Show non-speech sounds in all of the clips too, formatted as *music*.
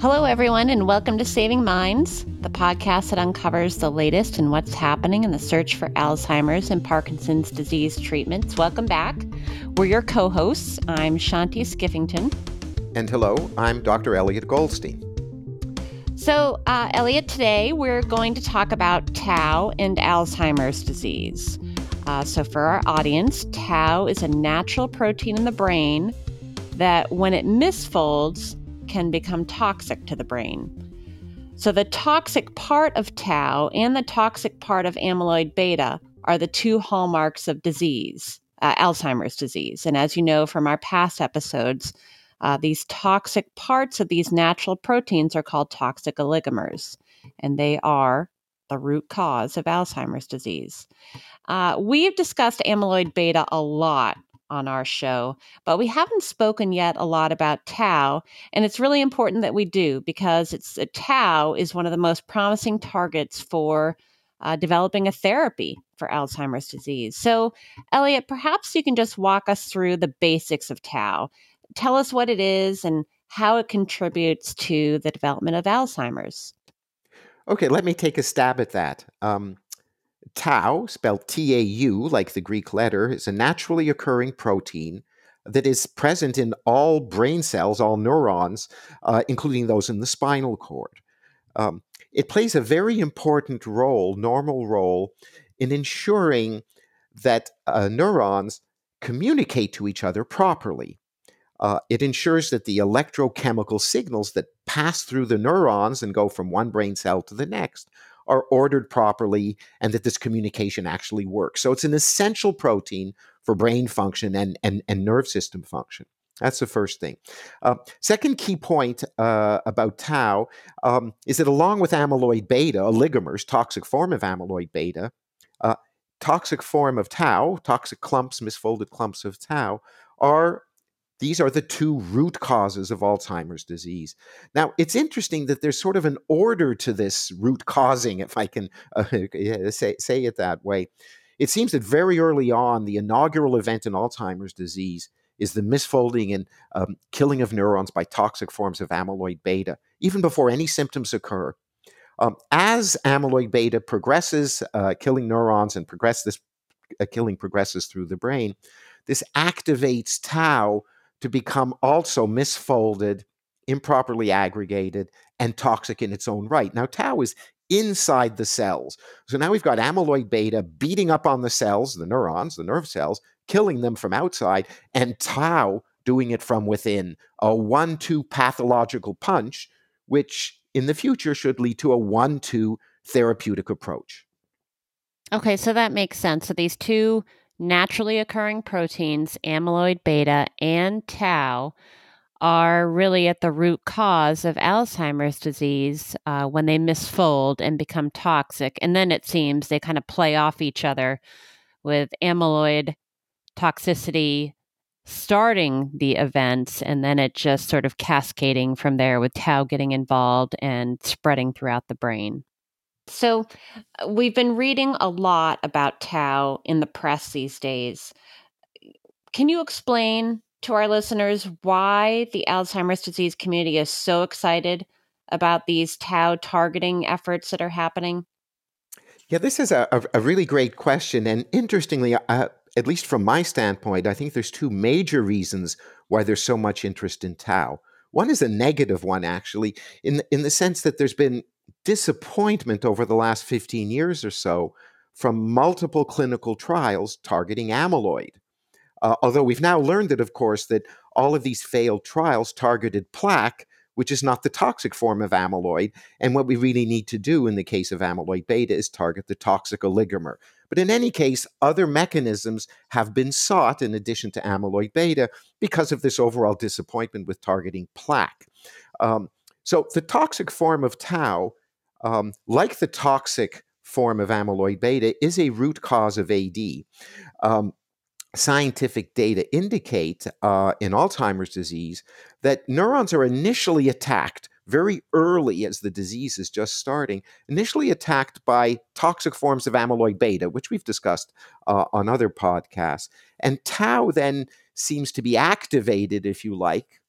Hello, everyone, and welcome to Saving Minds, the podcast that uncovers the latest in what's happening in the search for Alzheimer's and Parkinson's disease treatments. Welcome back. We're your co hosts. I'm Shanti Skiffington. And hello, I'm Dr. Elliot Goldstein. So, uh, Elliot, today we're going to talk about tau and Alzheimer's disease. Uh, so, for our audience, tau is a natural protein in the brain that, when it misfolds, can become toxic to the brain. So, the toxic part of tau and the toxic part of amyloid beta are the two hallmarks of disease, uh, Alzheimer's disease. And as you know from our past episodes, uh, these toxic parts of these natural proteins are called toxic oligomers, and they are the root cause of Alzheimer's disease. Uh, we've discussed amyloid beta a lot on our show, but we haven't spoken yet a lot about tau, and it's really important that we do because it's uh, tau is one of the most promising targets for uh, developing a therapy for Alzheimer's disease. So, Elliot, perhaps you can just walk us through the basics of tau. Tell us what it is and how it contributes to the development of Alzheimer's. Okay, let me take a stab at that. Um, Tau, spelled T A U, like the Greek letter, is a naturally occurring protein that is present in all brain cells, all neurons, uh, including those in the spinal cord. Um, it plays a very important role, normal role, in ensuring that uh, neurons communicate to each other properly. Uh, it ensures that the electrochemical signals that pass through the neurons and go from one brain cell to the next are ordered properly and that this communication actually works. So it's an essential protein for brain function and, and, and nerve system function. That's the first thing. Uh, second key point uh, about tau um, is that along with amyloid beta, oligomers, toxic form of amyloid beta, uh, toxic form of tau, toxic clumps, misfolded clumps of tau, are these are the two root causes of Alzheimer's disease. Now, it's interesting that there's sort of an order to this root causing, if I can uh, *laughs* say, say it that way. It seems that very early on, the inaugural event in Alzheimer's disease is the misfolding and um, killing of neurons by toxic forms of amyloid beta, even before any symptoms occur. Um, as amyloid beta progresses, uh, killing neurons and progress this uh, killing progresses through the brain, this activates tau to become also misfolded, improperly aggregated, and toxic in its own right. Now, tau is inside the cells. So now we've got amyloid beta beating up on the cells, the neurons, the nerve cells, killing them from outside, and tau doing it from within. A one two pathological punch, which in the future should lead to a one two therapeutic approach. Okay, so that makes sense. So these two naturally occurring proteins, amyloid beta and tau, are really at the root cause of Alzheimer's disease uh, when they misfold and become toxic. And then it seems they kind of play off each other with amyloid toxicity starting the events and then it just sort of cascading from there with tau getting involved and spreading throughout the brain. So, uh, we've been reading a lot about tau in the press these days. Can you explain to our listeners why the Alzheimer's disease community is so excited about these tau targeting efforts that are happening? Yeah, this is a, a, really great question. And interestingly, uh, at least from my standpoint, I think there's two major reasons why there's so much interest in tau. One is a negative one, actually, in, in the sense that there's been disappointment over the last 15 years or so from multiple clinical trials targeting amyloid. Uh, although we've now learned that, of course, that all of these failed trials targeted plaque, which is not the toxic form of amyloid. And what we really need to do in the case of amyloid beta is target the toxic oligomer. But in any case, other mechanisms have been sought in addition to amyloid beta because of this overall disappointment with targeting plaque. Um, so the toxic form of tau um, like the toxic form of amyloid beta, is a root cause of AD. Um, scientific data indicate uh, in Alzheimer's disease that neurons are initially attacked very early as the disease is just starting, initially attacked by toxic forms of amyloid beta, which we've discussed uh, on other podcasts. And tau then seems to be activated, if you like,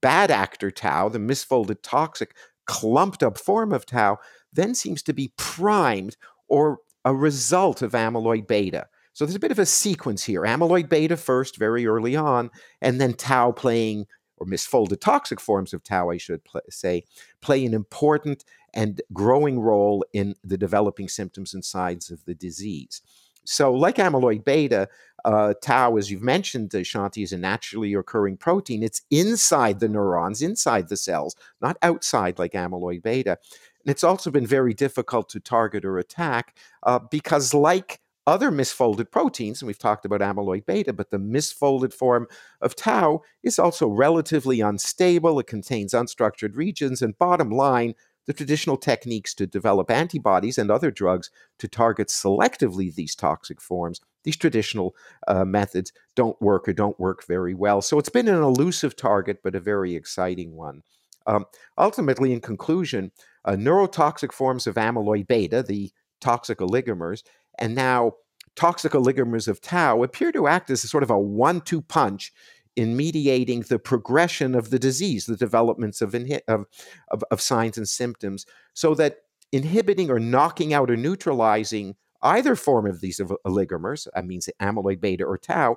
bad actor tau, the misfolded toxic clumped up form of tau, then seems to be primed or a result of amyloid beta. So there's a bit of a sequence here amyloid beta first, very early on, and then tau playing, or misfolded toxic forms of tau, I should say, play an important and growing role in the developing symptoms and signs of the disease. So, like amyloid beta, uh, tau, as you've mentioned, Shanti, is a naturally occurring protein. It's inside the neurons, inside the cells, not outside like amyloid beta. And it's also been very difficult to target or attack uh, because, like other misfolded proteins, and we've talked about amyloid beta, but the misfolded form of tau is also relatively unstable. It contains unstructured regions, and bottom line, the traditional techniques to develop antibodies and other drugs to target selectively these toxic forms, these traditional uh, methods don't work or don't work very well. So it's been an elusive target, but a very exciting one. Um, ultimately, in conclusion, uh, neurotoxic forms of amyloid beta, the toxic oligomers, and now toxic oligomers of tau appear to act as a sort of a one two punch in mediating the progression of the disease, the developments of, inhi- of, of, of signs and symptoms, so that inhibiting or knocking out or neutralizing either form of these oligomers, that means amyloid beta or tau,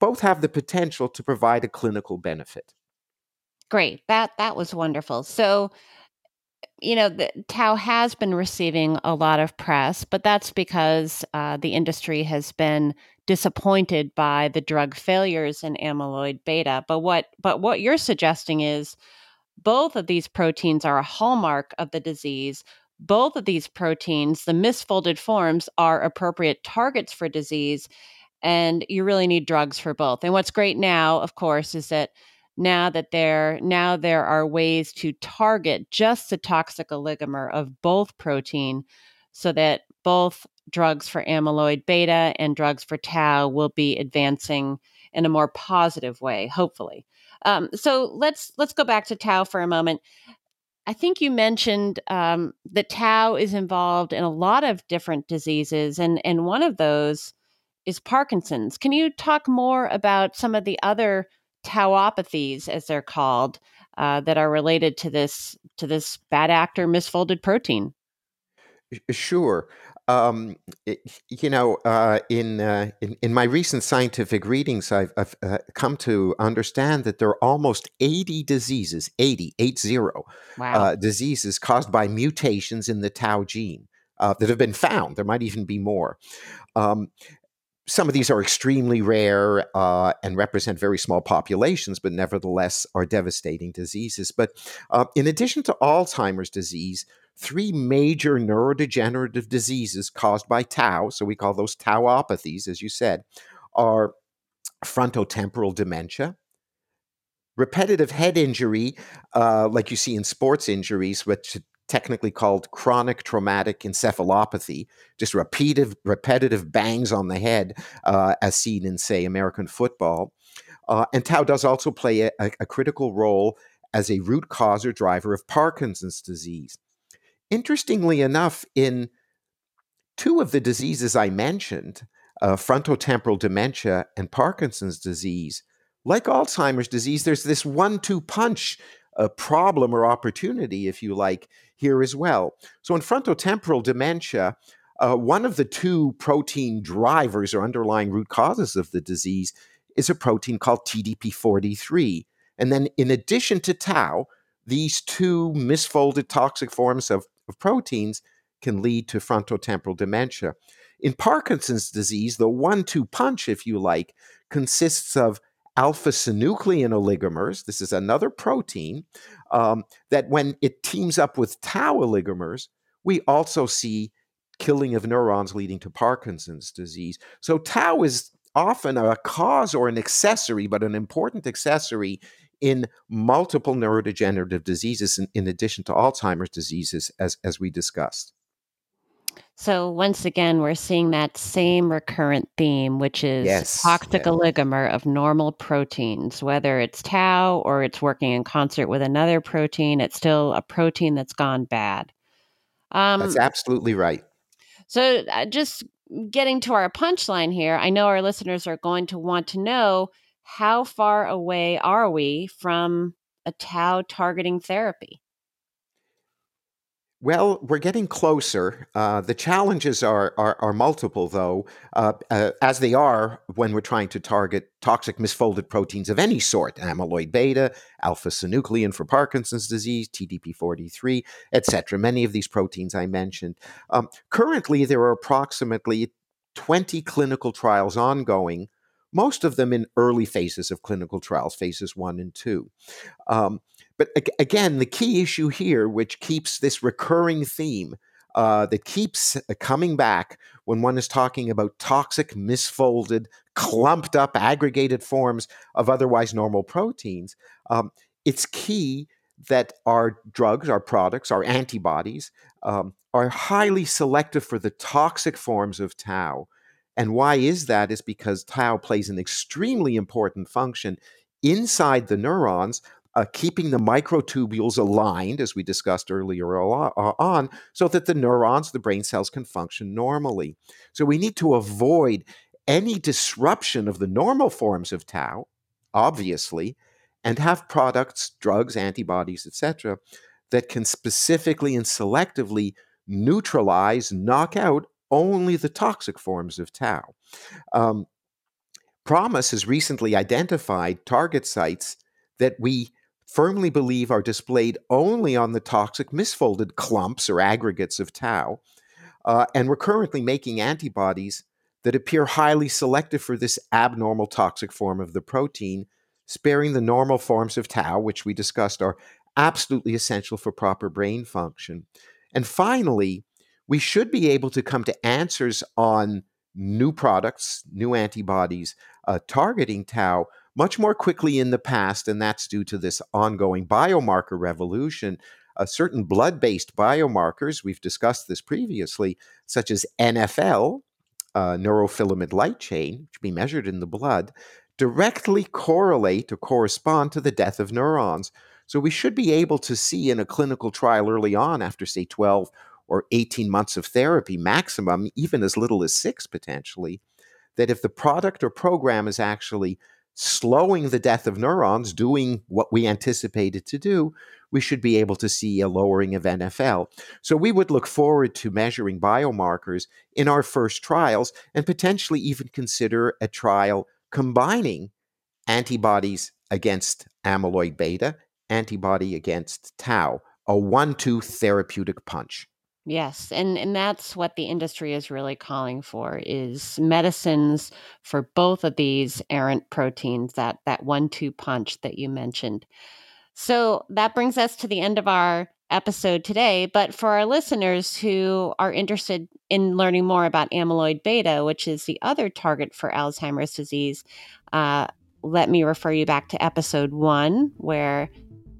both have the potential to provide a clinical benefit. Great. That that was wonderful. So you know, the, Tau has been receiving a lot of press, but that's because uh, the industry has been disappointed by the drug failures in amyloid beta. But what but what you're suggesting is both of these proteins are a hallmark of the disease. Both of these proteins, the misfolded forms, are appropriate targets for disease, and you really need drugs for both. And what's great now, of course, is that now that there now there are ways to target just the toxic oligomer of both protein so that both drugs for amyloid beta and drugs for tau will be advancing in a more positive way hopefully. Um, so let's let's go back to tau for a moment. I think you mentioned um, that tau is involved in a lot of different diseases and and one of those is parkinson's. Can you talk more about some of the other tauopathies, as they're called, uh, that are related to this to this bad actor misfolded protein. Sure. Um, it, you know, uh, in, uh, in, in my recent scientific readings, I've, I've uh, come to understand that there are almost eighty diseases, 80, eight zero, wow. Uh, diseases caused by mutations in the tau gene uh, that have been found. There might even be more. Um, some of these are extremely rare uh, and represent very small populations, but nevertheless are devastating diseases. But uh, in addition to Alzheimer's disease, three major neurodegenerative diseases caused by tau, so we call those tauopathies, as you said, are frontotemporal dementia, repetitive head injury, uh, like you see in sports injuries, which technically called chronic traumatic encephalopathy, just repetitive, repetitive bangs on the head, uh, as seen in, say, American football. Uh, and tau does also play a, a, critical role as a root cause or driver of Parkinson's disease. Interestingly enough, in two of the diseases I mentioned, uh, frontotemporal dementia and Parkinson's disease, like Alzheimer's disease, there's this one two punch a problem or opportunity, if you like, here as well. So in frontotemporal dementia, uh, one of the two protein drivers or underlying root causes of the disease is a protein called TDP43. And then, in addition to tau, these two misfolded toxic forms of, of proteins can lead to frontotemporal dementia. In Parkinson's disease, the one two punch, if you like, consists of alpha synuclein oligomers. This is another protein um, that, when it teams up with tau oligomers, we also see killing of neurons leading to Parkinson's disease. So, tau is often a cause or an accessory, but an important accessory in multiple neurodegenerative diseases, in, in addition to Alzheimer's diseases, as, as we discussed. So once again, we're seeing that same recurrent theme, which is yes, toxic yeah. oligomer of normal proteins, whether it's tau or it's working in concert with another protein, it's still a protein that's gone bad. Um, that's absolutely right. So uh, just getting to our punchline here, I know our listeners are going to want to know how far away are we from a tau targeting therapy? Well, we're getting closer. Uh, the challenges are, are, are multiple, though, uh, uh, as they are when we're trying to target toxic misfolded proteins of any sort amyloid beta, alpha synuclein for Parkinson's disease, TDP43, etc. Many of these proteins I mentioned. Um, currently, there are approximately 20 clinical trials ongoing, most of them in early phases of clinical trials, phases one and two. Um, but again, the key issue here, which keeps this recurring theme uh, that keeps uh, coming back when one is talking about toxic, misfolded, clumped up, aggregated forms of otherwise normal proteins, um, it's key that our drugs, our products, our antibodies um, are highly selective for the toxic forms of tau. And why is that? Is because tau plays an extremely important function inside the neurons uh, keeping the microtubules aligned, as we discussed earlier uh, on, so that the neurons, the brain cells, can function normally. So we need to avoid any disruption of the normal forms of tau, obviously, and have products, drugs, antibodies, etc., that can specifically and selectively neutralize, knock out only the toxic forms of tau. Um, PROMIS has recently identified target sites that we firmly believe are displayed only on the toxic misfolded clumps or aggregates of tau. Uh, and we're currently making antibodies that appear highly selective for this abnormal toxic form of the protein, sparing the normal forms of tau, which we discussed are absolutely essential for proper brain function. And finally, we should be able to come to answers on new products, new antibodies uh, targeting tau much more quickly in the past, and that's due to this ongoing biomarker revolution. Uh, certain blood based biomarkers, we've discussed this previously, such as NFL, uh, neurofilament light chain, which be measured in the blood, directly correlate or correspond to the death of neurons. So we should be able to see in a clinical trial early on, after say 12 or 18 months of therapy maximum, even as little as six potentially, that if the product or program is actually slowing the death of neurons, doing what we anticipated to do, we should be able to see a lowering of NFL. So we would look forward to measuring biomarkers in our first trials and potentially even consider a trial combining antibodies against amyloid beta, antibody against tau, a one two therapeutic punch. Yes, and and that's what the industry is really calling for is medicines for both of these errant proteins that that one-two punch that you mentioned. So that brings us to the end of our episode today, but for our listeners who are interested in learning more about amyloid beta, which is the other target for Alzheimer's disease, uh, let me refer you back to episode one, where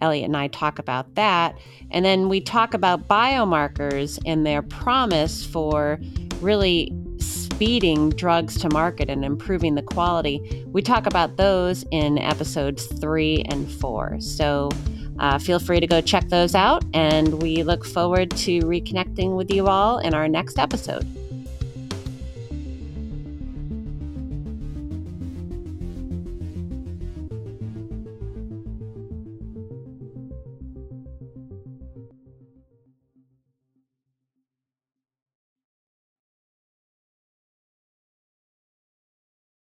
Elliot and I talk about that. And then we talk about biomarkers and their promise for really speeding drugs to market and improving the quality. We talk about those in episodes three and four. So uh, feel free to go check those out. And we look forward to reconnecting with you all in our next episode.